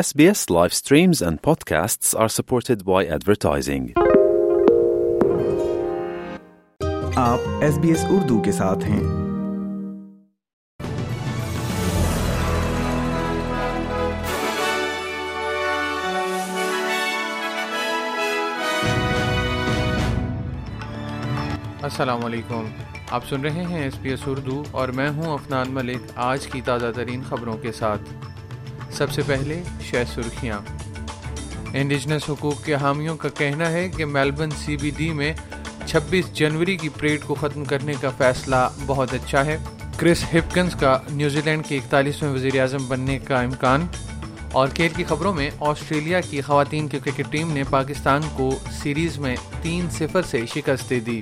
SBS live streams and podcasts are supported by advertising. آپ S B S Urdu کے ساتھ ہیں السلام علیکم آپ سن رہے ہیں ایس بی ایس اردو اور میں ہوں افنان ملک آج کی تازہ ترین خبروں کے ساتھ سب سے پہلے شہ سرخیاں انڈیجنس حقوق کے حامیوں کا کہنا ہے کہ میلبن سی بی ڈی میں چھبیس جنوری کی پریڈ کو ختم کرنے کا فیصلہ بہت اچھا ہے کرس ہپکنز کا نیوزی لینڈ کے اکتالیسویں وزیر اعظم بننے کا امکان اور کھیل کی خبروں میں آسٹریلیا کی خواتین کی کرکٹ ٹیم نے پاکستان کو سیریز میں تین صفر سے شکست دی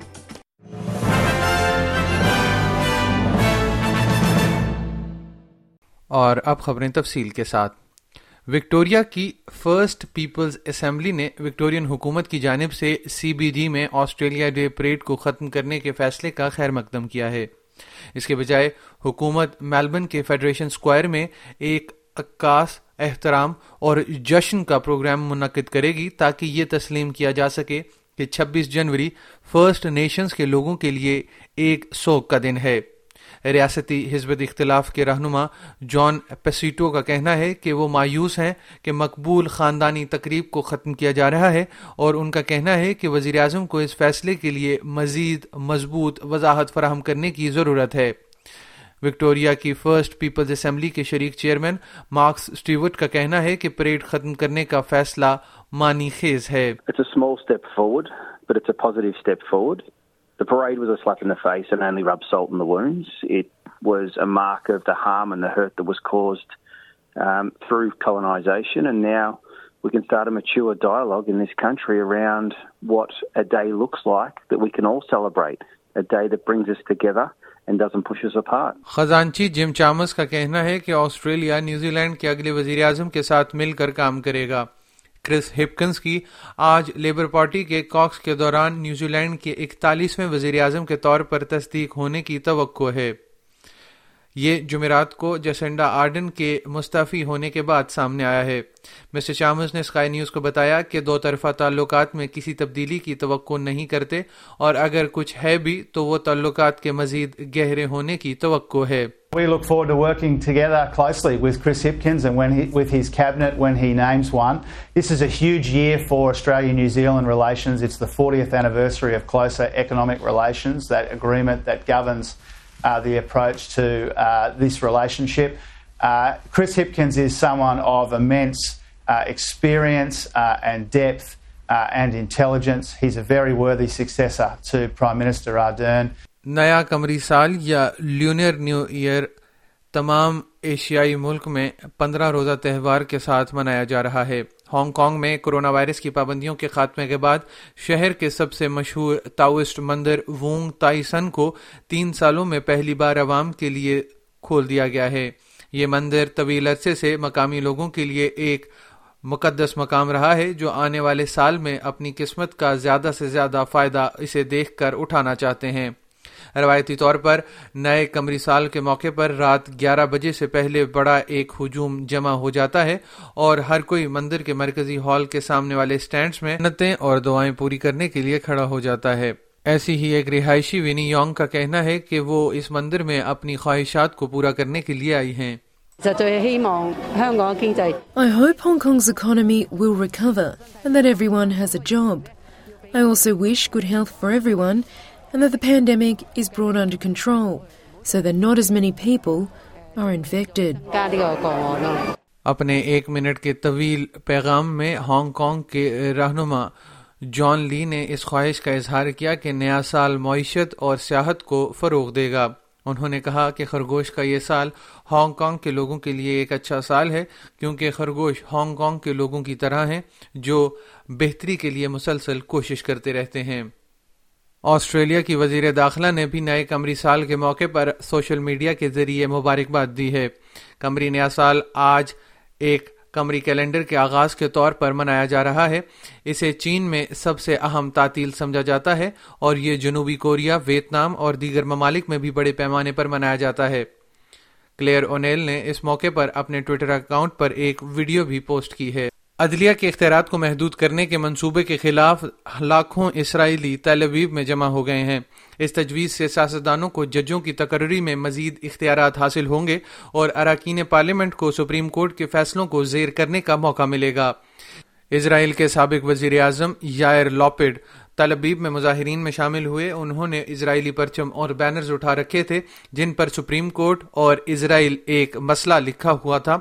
اور اب خبریں تفصیل کے ساتھ وکٹوریا کی فرسٹ پیپلز اسمبلی نے وکٹورین حکومت کی جانب سے سی بی ڈی جی میں آسٹریلیا ڈے پریڈ کو ختم کرنے کے فیصلے کا خیر مقدم کیا ہے اس کے بجائے حکومت میلبن کے فیڈریشن اسکوائر میں ایک عکاس احترام اور جشن کا پروگرام منعقد کرے گی تاکہ یہ تسلیم کیا جا سکے کہ چھبیس جنوری فرسٹ نیشنز کے لوگوں کے لیے ایک سوگ کا دن ہے ریاستی حزب اختلاف کے رہنما جان پیسیٹو کا کہنا ہے کہ وہ مایوس ہیں کہ مقبول خاندانی تقریب کو ختم کیا جا رہا ہے اور ان کا کہنا ہے کہ وزیر اعظم کو اس فیصلے کے لیے مزید مضبوط وضاحت فراہم کرنے کی ضرورت ہے وکٹوریا کی فرسٹ پیپلز اسمبلی کے شریک چیئرمین مارکس سٹیوٹ کا کہنا ہے کہ پریڈ ختم کرنے کا فیصلہ مانی خیز ہے The the the the the parade was was was a a a a a slap in in in face and and and only rubbed salt wounds. It mark of harm hurt that that that caused um, through colonisation, now we we can can start mature dialogue this country around what day day looks like all celebrate, brings us together. خزانچی جم چامس کا کہنا ہے کہ Australia New Zealand کے اگلے وزیر اعظم کے ساتھ مل کر کام کرے گا کرس ہپکنز کی آج لیبر پارٹی کے کاکس کے دوران نیوزی لینڈ کے اکتالیسویں وزیر اعظم کے طور پر تصدیق ہونے کی توقع ہے یہ جمعرات کو جسنڈا آرڈن کے مستعفی ہونے کے بعد سامنے آیا ہے مسٹر چامز نے اسکائی نیوز کو بتایا کہ دو طرفہ تعلقات میں کسی تبدیلی کی توقع نہیں کرتے اور اگر کچھ ہے بھی تو وہ تعلقات کے مزید گہرے ہونے کی توقع ہے We look forward to working together closely with Chris Hipkins and when he, with his cabinet when he names one. This is a huge year for Australia New Zealand relations. It's the 40th anniversary of closer economic relations, that agreement that governs uh, the approach to uh, this relationship. Uh, Chris Hipkins is someone of immense uh, experience uh, and depth uh, and intelligence. He's a very worthy successor to Prime Minister Ardern. نیا کمری سال یا lunar new year تمام ایشیائی ملک میں پندرہ روزہ تہوار کے ساتھ منایا جا رہا ہے ہانگ کانگ میں کرونا وائرس کی پابندیوں کے خاتمے کے بعد شہر کے سب سے مشہور تاوسٹ مندر وونگ تائی سن کو تین سالوں میں پہلی بار عوام کے لیے کھول دیا گیا ہے یہ مندر طویل عرصے سے مقامی لوگوں کے لیے ایک مقدس مقام رہا ہے جو آنے والے سال میں اپنی قسمت کا زیادہ سے زیادہ فائدہ اسے دیکھ کر اٹھانا چاہتے ہیں روایتی طور پر نئے کمری سال کے موقع پر رات گیارہ بجے سے پہلے بڑا ایک ہجوم جمع ہو جاتا ہے اور ہر کوئی مندر کے مرکزی ہال کے سامنے والے اسٹینڈس میں نتیں اور دعائیں پوری کرنے کے لیے کھڑا ہو جاتا ہے ایسی ہی ایک رہائشی وینی یونگ کا کہنا ہے کہ وہ اس مندر میں اپنی خواہشات کو پورا کرنے کے لیے آئی ہیں and that that the pandemic is brought under control so not as many people are infected. اپنے ایک منٹ کے طویل پیغام میں ہانگ کانگ کے رہنما جان لی نے اس خواہش کا اظہار کیا کہ نیا سال معیشت اور سیاحت کو فروغ دے گا انہوں نے کہا کہ خرگوش کا یہ سال ہانگ کانگ کے لوگوں کے لیے ایک اچھا سال ہے کیونکہ خرگوش ہانگ کانگ کے لوگوں کی طرح ہیں جو بہتری کے لیے مسلسل کوشش کرتے رہتے ہیں آسٹریلیا کی وزیر داخلہ نے بھی نئے کمری سال کے موقع پر سوشل میڈیا کے ذریعے مبارکباد دی ہے کمری نیا سال آج ایک کمری کیلنڈر کے آغاز کے طور پر منایا جا رہا ہے اسے چین میں سب سے اہم تعطیل سمجھا جاتا ہے اور یہ جنوبی کوریا ویتنام اور دیگر ممالک میں بھی بڑے پیمانے پر منایا جاتا ہے کلیئر اونیل نے اس موقع پر اپنے ٹویٹر اکاؤنٹ پر ایک ویڈیو بھی پوسٹ کی ہے عدلیہ کے اختیارات کو محدود کرنے کے منصوبے کے خلاف لاکھوں اسرائیلی تلبیب میں جمع ہو گئے ہیں اس تجویز سے سیاستدانوں کو ججوں کی تقرری میں مزید اختیارات حاصل ہوں گے اور اراکین پارلیمنٹ کو سپریم کورٹ کے فیصلوں کو زیر کرنے کا موقع ملے گا اسرائیل کے سابق وزیر اعظم لاپڈ تلبیب میں مظاہرین میں شامل ہوئے انہوں نے اسرائیلی پرچم اور بینرز اٹھا رکھے تھے جن پر سپریم کورٹ اور اسرائیل ایک مسئلہ لکھا ہوا تھا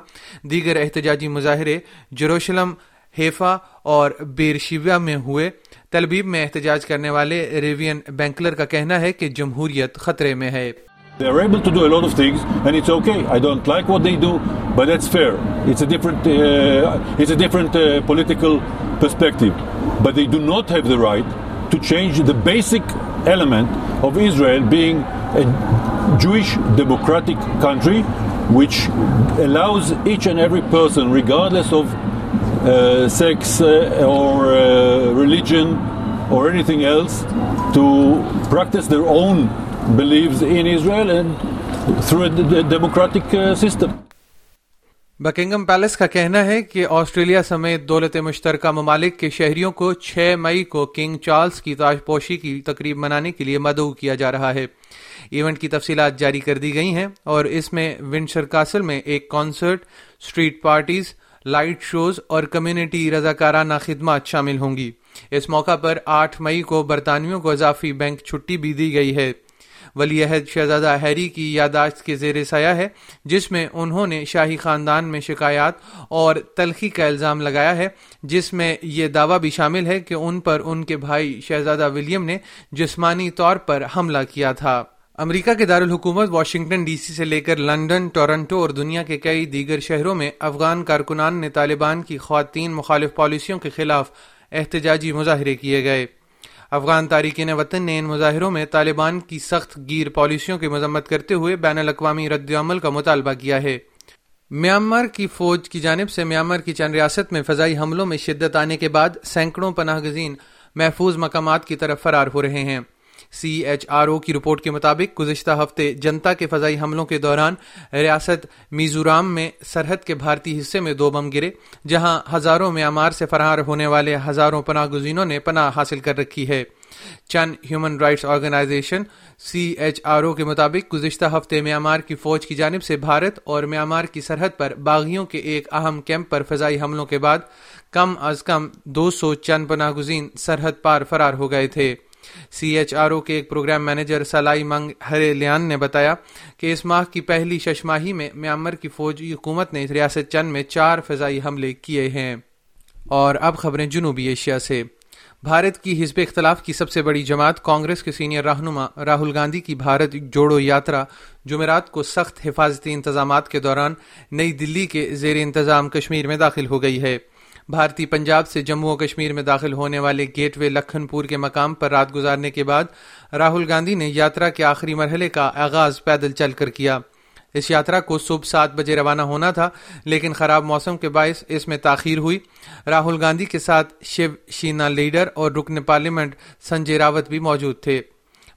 دیگر احتجاجی مظاہرے جروشلم ہیفا اور بیرشیویا میں ہوئے تلبیب میں احتجاج کرنے والے ریوین بینکلر کا کہنا ہے کہ جمہوریت خطرے میں ہے They are able to do a lot of things, and it's okay. I don't like what they do, but that's fair. It's a different, uh, it's a different uh, political perspective. But they do not have the right to change the basic element of Israel being a Jewish democratic country, which allows each and every person, regardless of uh, sex uh, or uh, religion or anything else, to practice their own beliefs in Israel and through a democratic system. Buckingham Palace کا کہنا ہے کہ Australia سمیت دولت مشترکہ ممالک کے شہریوں کو چھ مئی کو کنگ چارلز کی تاج پوشی کی تقریب منانے کے لیے مدعو کیا جا رہا ہے ایونٹ کی تفصیلات جاری کر دی گئی ہیں اور اس میں کاسل میں ایک concert street parties light shows اور کمیونٹی رضاکارانہ خدمات شامل ہوں گی اس موقع پر آٹھ مئی کو برطانویوں کو اضافی بینک چھٹی بھی دی گئی ہے ولی عہد شہزادہ ہیری کی یاداشت کے زیر سایہ ہے جس میں انہوں نے شاہی خاندان میں شکایات اور تلخی کا الزام لگایا ہے جس میں یہ دعویٰ بھی شامل ہے کہ ان پر ان کے بھائی شہزادہ ولیم نے جسمانی طور پر حملہ کیا تھا امریکہ کے دارالحکومت واشنگٹن ڈی سی سے لے کر لندن ٹورنٹو اور دنیا کے کئی دیگر شہروں میں افغان کارکنان نے طالبان کی خواتین مخالف پالیسیوں کے خلاف احتجاجی مظاہرے کیے گئے افغان تارکین وطن نے ان مظاہروں میں طالبان کی سخت گیر پالیسیوں کی مذمت کرتے ہوئے بین الاقوامی رد عمل کا مطالبہ کیا ہے میانمار کی فوج کی جانب سے میانمار کی چند ریاست میں فضائی حملوں میں شدت آنے کے بعد سینکڑوں پناہ گزین محفوظ مقامات کی طرف فرار ہو رہے ہیں سی ایچ آر او کی رپورٹ کے مطابق گزشتہ ہفتے جنتا کے فضائی حملوں کے دوران ریاست میزورام میں سرحد کے بھارتی حصے میں دو بم گرے جہاں ہزاروں میانمار سے فرار ہونے والے ہزاروں پناہ گزینوں نے پناہ حاصل کر رکھی ہے چند human rights organization C H R O کے مطابق گزشتہ ہفتے میانمار کی فوج کی جانب سے بھارت اور میانمار کی سرحد پر باغیوں کے ایک اہم کیمپ پر فضائی حملوں کے بعد کم از کم دو سو چند پناہ گزین سرحد پار فرار ہو گئے تھے سی ایچ آر او کے ایک پروگرام مینیجر سلائی منگ ہرے لیان نے بتایا کہ اس ماہ کی پہلی ششماہی میں میامر کی فوجی حکومت نے ریاست چند میں چار فضائی حملے کیے ہیں اور اب خبریں جنوبی ایشیا سے بھارت کی حزب اختلاف کی سب سے بڑی جماعت کانگریس کے سینئر رہنما راہل گاندھی کی بھارت جوڑو یاترا جمعرات کو سخت حفاظتی انتظامات کے دوران نئی دلی کے زیر انتظام کشمیر میں داخل ہو گئی ہے بھارتی پنجاب سے جموں و کشمیر میں داخل ہونے والے گیٹ وے لکھن پور کے مقام پر رات گزارنے کے بعد راہل گاندھی نے کے آخری مرحلے کا آغاز پیدل چل کر کیا اس یاترا کو صبح سات بجے روانہ ہونا تھا لیکن خراب موسم کے باعث اس میں تاخیر ہوئی راہل گاندھی کے ساتھ شیو شینا لیڈر اور رکن پارلیمنٹ سنجے راوت بھی موجود تھے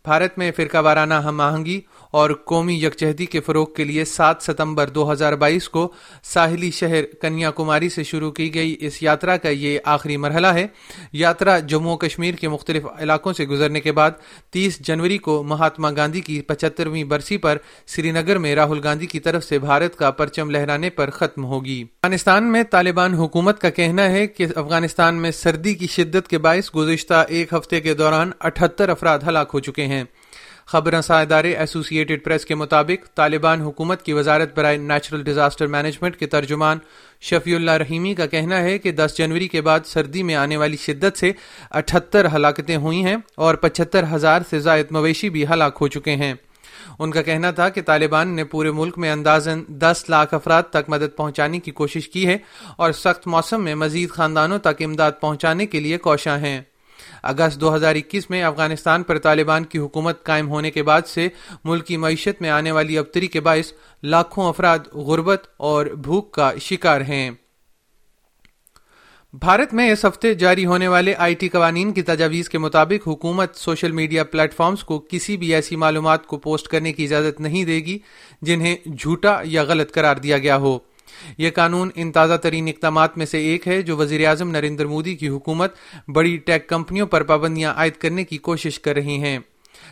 بھارت میں فرقہ وارانہ ہم آہنگی اور قومی یکجہتی کے فروغ کے لیے سات ستمبر دو ہزار بائیس کو ساحلی شہر کنیا کماری سے شروع کی گئی اس یاترا کا یہ آخری مرحلہ ہے یاترا جموں و کشمیر کے مختلف علاقوں سے گزرنے کے بعد تیس جنوری کو مہاتما گاندھی کی پچہترویں برسی پر سری نگر میں راہل گاندھی کی طرف سے بھارت کا پرچم لہرانے پر ختم ہوگی افغانستان میں طالبان حکومت کا کہنا ہے کہ افغانستان میں سردی کی شدت کے باعث گزشتہ ایک ہفتے کے دوران اٹھہتر افراد ہلاک ہو چکے ہیں خبر رساں ادارے ایسوسیٹڈ پریس کے مطابق طالبان حکومت کی وزارت برائے نیچرل ڈیزاسٹر مینجمنٹ کے ترجمان شفیع اللہ رحیمی کا کہنا ہے کہ دس جنوری کے بعد سردی میں آنے والی شدت سے اٹھہتر ہلاکتیں ہوئی ہیں اور پچہتر ہزار سے زائد مویشی بھی ہلاک ہو چکے ہیں ان کا کہنا تھا کہ طالبان نے پورے ملک میں اندازن دس لاکھ افراد تک مدد پہنچانے کی کوشش کی ہے اور سخت موسم میں مزید خاندانوں تک امداد پہنچانے کے لیے کوشاں ہیں اگست دو ہزار اکیس میں افغانستان پر طالبان کی حکومت قائم ہونے کے بعد سے ملک کی معیشت میں آنے والی ابتری کے باعث لاکھوں افراد غربت اور بھوک کا شکار ہیں بھارت میں اس ہفتے جاری ہونے والے آئی ٹی قوانین کی تجاویز کے مطابق حکومت سوشل میڈیا پلیٹ فارمز کو کسی بھی ایسی معلومات کو پوسٹ کرنے کی اجازت نہیں دے گی جنہیں جھوٹا یا غلط قرار دیا گیا ہو یہ قانون ان تازہ ترین اقدامات میں سے ایک ہے جو وزیر اعظم نریندر مودی کی حکومت بڑی ٹیک کمپنیوں پر پابندیاں عائد کرنے کی کوشش کر رہی ہیں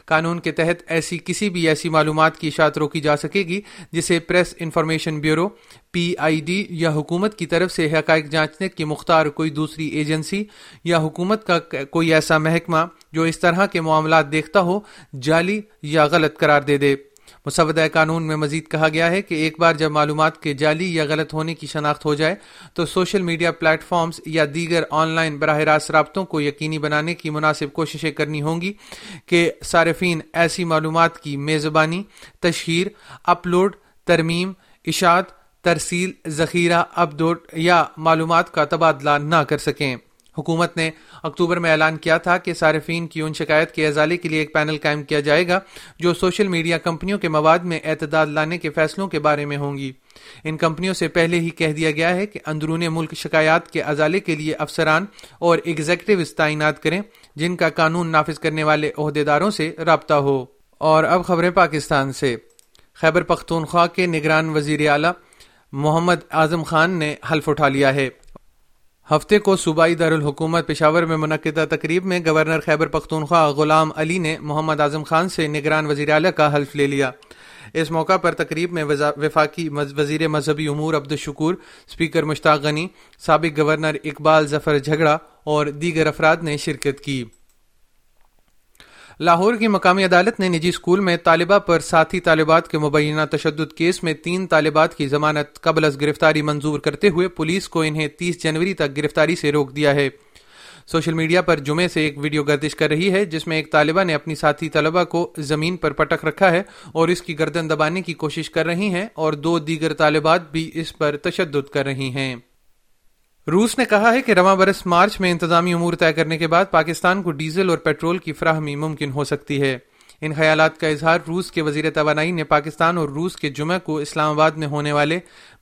قانون کے تحت ایسی کسی بھی ایسی معلومات کی اشاعت روکی جا سکے گی جسے press information bureau P I D یا حکومت کی طرف سے حقائق جانچنے کی مختار کوئی دوسری ایجنسی یا حکومت کا کوئی ایسا محکمہ جو اس طرح کے معاملات دیکھتا ہو جعلی یا غلط قرار دے دے مسودہ قانون میں مزید کہا گیا ہے کہ ایک بار جب معلومات کے جعلی یا غلط ہونے کی شناخت ہو جائے تو سوشل میڈیا پلیٹ فارمز یا دیگر آن لائن براہ راست رابطوں کو یقینی بنانے کی مناسب کوششیں کرنی ہوں گی کہ صارفین ایسی معلومات کی میزبانی تشہیر اپلوڈ ترمیم اشاعت ترسیل ذخیرہ اپ یا معلومات کا تبادلہ نہ کر سکیں حکومت نے اکتوبر میں اعلان کیا تھا کہ صارفین کی ان شکایت کے ازالے کے لیے ایک پینل قائم کیا جائے گا جو سوشل میڈیا کمپنیوں کے مواد میں اعتداد لانے کے فیصلوں کے بارے میں ہوں گی ان کمپنیوں سے پہلے ہی کہہ دیا گیا ہے کہ اندرون ملک شکایات کے ازالے کے لیے افسران اور ایگزیکٹوز تعینات کریں جن کا قانون نافذ کرنے والے عہدیداروں سے رابطہ ہو اور اب خبریں پاکستان سے خیبر پختونخوا کے نگران وزیر اعلی محمد اعظم خان نے حلف اٹھا لیا ہے ہفتے کو صوبائی دارالحکومت پشاور میں منعقدہ تقریب میں گورنر خیبر پختونخوا غلام علی نے محمد اعظم خان سے نگران وزیر اعلی کا حلف لے لیا اس موقع پر تقریب میں وفاقی وزیر مذہبی امور عبدالشکور اسپیکر مشتاق غنی سابق گورنر اقبال ظفر جھگڑا اور دیگر افراد نے شرکت کی لاہور کی مقامی عدالت نے نجی اسکول میں طالبہ پر ساتھی طالبات کے مبینہ تشدد کیس میں تین طالبات کی ضمانت از گرفتاری منظور کرتے ہوئے پولیس کو انہیں تیس جنوری تک گرفتاری سے روک دیا ہے سوشل میڈیا پر جمعے سے ایک ویڈیو گردش کر رہی ہے جس میں ایک طالبہ نے اپنی ساتھی طلبہ کو زمین پر پٹک رکھا ہے اور اس کی گردن دبانے کی کوشش کر رہی ہیں اور دو دیگر طالبات بھی اس پر تشدد کر رہی ہیں روس نے کہا ہے کہ رواں برس مارچ میں انتظامی امور طے کرنے کے بعد پاکستان کو ڈیزل اور پیٹرول کی فراہمی ممکن ہو سکتی ہے ان خیالات کا اظہار روس کے وزیر توانائی نے پاکستان اور روس کے جمعہ کو اسلام آباد میں ہونے والے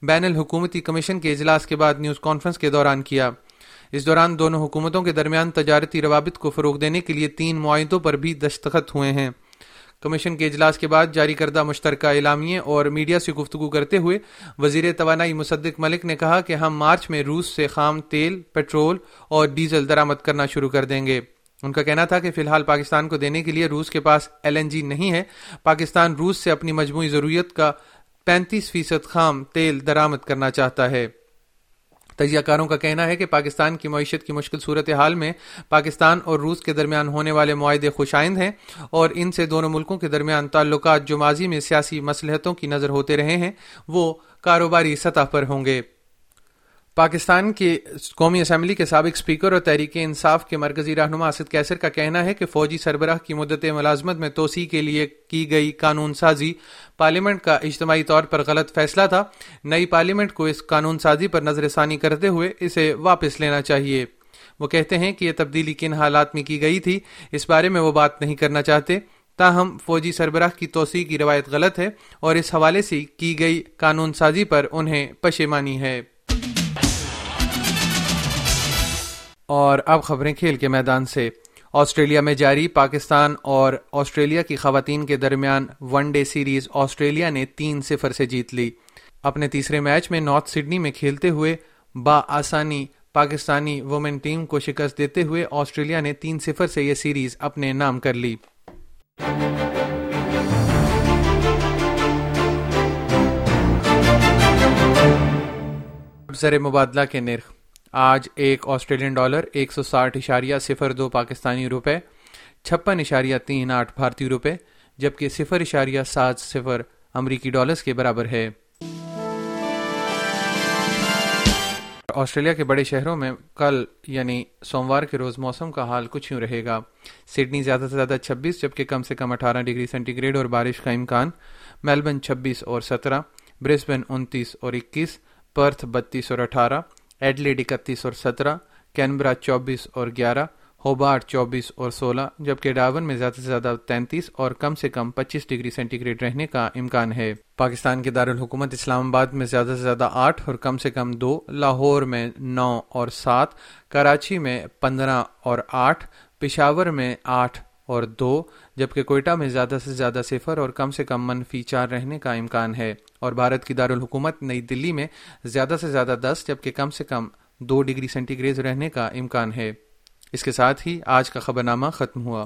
بین الحکومتی کمیشن کے اجلاس کے بعد نیوز کانفرنس کے دوران کیا اس دوران دونوں حکومتوں کے درمیان تجارتی روابط کو فروغ دینے کے لیے تین معاہدوں پر بھی دستخط ہوئے ہیں کمیشن کے اجلاس کے بعد جاری کردہ مشترکہ اعلامیے اور میڈیا سے گفتگو کرتے ہوئے وزیر توانائی مصدق ملک نے کہا کہ ہم مارچ میں روس سے خام تیل پیٹرول اور ڈیزل درامد کرنا شروع کر دیں گے ان کا کہنا تھا کہ فی الحال پاکستان کو دینے کے لیے روس کے پاس ایل این جی نہیں ہے پاکستان روس سے اپنی مجموعی ضروریت کا پینتیس فیصد خام تیل درامد کرنا چاہتا ہے تجیہ کاروں کا کہنا ہے کہ پاکستان کی معیشت کی مشکل صورتحال میں پاکستان اور روس کے درمیان ہونے والے معاہدے خوشائند ہیں اور ان سے دونوں ملکوں کے درمیان تعلقات جو ماضی میں سیاسی مسلحتوں کی نظر ہوتے رہے ہیں وہ کاروباری سطح پر ہوں گے پاکستان کے قومی اسمبلی کے سابق اسپیکر اور تحریک انصاف کے مرکزی رہنما اسد کیسر کا کہنا ہے کہ فوجی سربراہ کی مدت ملازمت میں توسیع کے لیے کی گئی قانون سازی پارلیمنٹ کا اجتماعی طور پر غلط فیصلہ تھا نئی پارلیمنٹ کو اس قانون سازی پر نظر ثانی کرتے ہوئے اسے واپس لینا چاہیے وہ کہتے ہیں کہ یہ تبدیلی کن حالات میں کی گئی تھی اس بارے میں وہ بات نہیں کرنا چاہتے تاہم فوجی سربراہ کی توسیع کی روایت غلط ہے اور اس حوالے سے کی گئی قانون سازی پر انہیں پشیمانی ہے اور اب خبریں کھیل کے میدان سے آسٹریلیا میں جاری پاکستان اور آسٹریلیا کی خواتین کے درمیان ون ڈے سیریز آسٹریلیا نے تین صفر سے جیت لی اپنے تیسرے میچ میں نارتھ سڈنی میں کھیلتے ہوئے با آسانی پاکستانی وومن ٹیم کو شکست دیتے ہوئے آسٹریلیا نے تین صفر سے یہ سیریز اپنے نام کر لی زر مبادلہ کے نرخ آج ایک آسٹریلین ڈالر ایک سو ساٹھ اشاریہ صفر دو پاکستانی روپے چھپن اشاریہ تین آٹھ بھارتی روپے جبکہ صفر اشاریہ سات صفر امریکی ڈالرز کے برابر ہے آسٹریلیا کے بڑے شہروں میں کل یعنی سوموار کے روز موسم کا حال کچھ یوں رہے گا سڈنی زیادہ سے زیادہ چھبیس جبکہ کم سے کم اٹھارہ ڈگری سینٹی گریڈ اور بارش کا امکان میلبن چھبیس اور سترہ برسبن انتیس اور اکیس پرتھ بتیس اور اٹھارہ ایڈلیڈ اکتیس اور سترہ کینبرا چوبیس اور گیارہ ہوبارٹ چوبیس اور سولہ جبکہ ڈاون میں زیادہ سے زیادہ تینتیس اور کم سے کم پچیس ڈگری سینٹی گریڈ رہنے کا امکان ہے پاکستان کے دارالحکومت اسلام آباد میں زیادہ سے زیادہ آٹھ اور کم سے کم دو لاہور میں نو اور سات کراچی میں پندرہ اور آٹھ پشاور میں آٹھ اور دو جبکہ کوئٹہ میں زیادہ سے زیادہ صفر اور کم سے کم منفی چار رہنے کا امکان ہے اور بھارت کی دارالحکومت نئی دلی میں زیادہ سے زیادہ دس جبکہ کم سے کم دو ڈگری سینٹی گریز رہنے کا امکان ہے اس کے ساتھ ہی آج کا خبر نامہ ختم ہوا